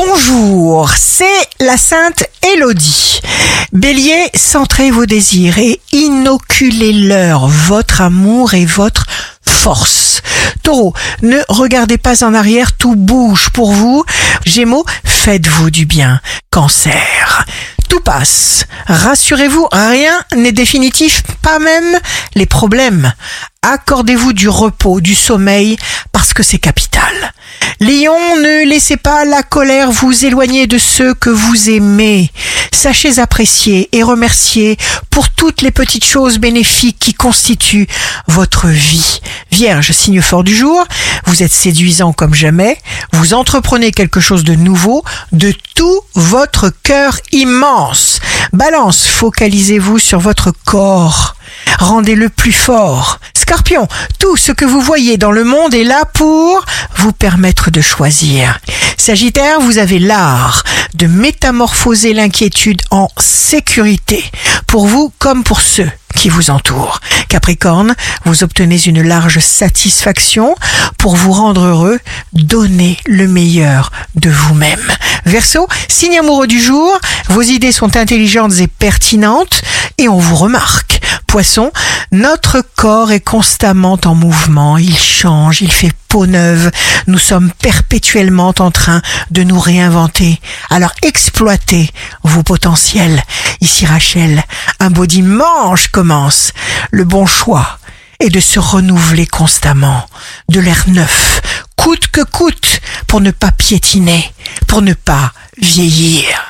Bonjour, c'est la Sainte Élodie. Bélier, centrez vos désirs et inoculez-leur votre amour et votre force. Taureau, ne regardez pas en arrière, tout bouge pour vous. Gémeaux, faites-vous du bien. Cancer, Rassurez-vous, rien n'est définitif, pas même les problèmes. Accordez-vous du repos, du sommeil, parce que c'est capital. Lion, ne laissez pas la colère vous éloigner de ceux que vous aimez. Sachez apprécier et remercier pour toutes les petites choses bénéfiques qui constituent votre vie. Vierge, signe fort du jour, vous êtes séduisant comme jamais, vous entreprenez quelque chose de nouveau, de tout votre cœur immense. Balance, focalisez-vous sur votre corps. Rendez-le plus fort. Scorpion, tout ce que vous voyez dans le monde est là pour vous permettre de choisir. Sagittaire, vous avez l'art de métamorphoser l'inquiétude en sécurité, pour vous comme pour ceux qui vous entourent. Capricorne, vous obtenez une large satisfaction pour vous rendre heureux, donnez le meilleur de vous-même. Verseau, signe amoureux du jour, vos idées sont intelligentes et pertinentes et on vous remarque. Poisson, notre corps est constamment en mouvement, il change, il fait peau neuve, nous sommes perpétuellement en train de nous réinventer. Alors exploitez vos potentiels. Ici Rachel, un beau dimanche commence. Le bon choix est de se renouveler constamment, de l'air neuf, coûte que coûte, pour ne pas piétiner, pour ne pas vieillir.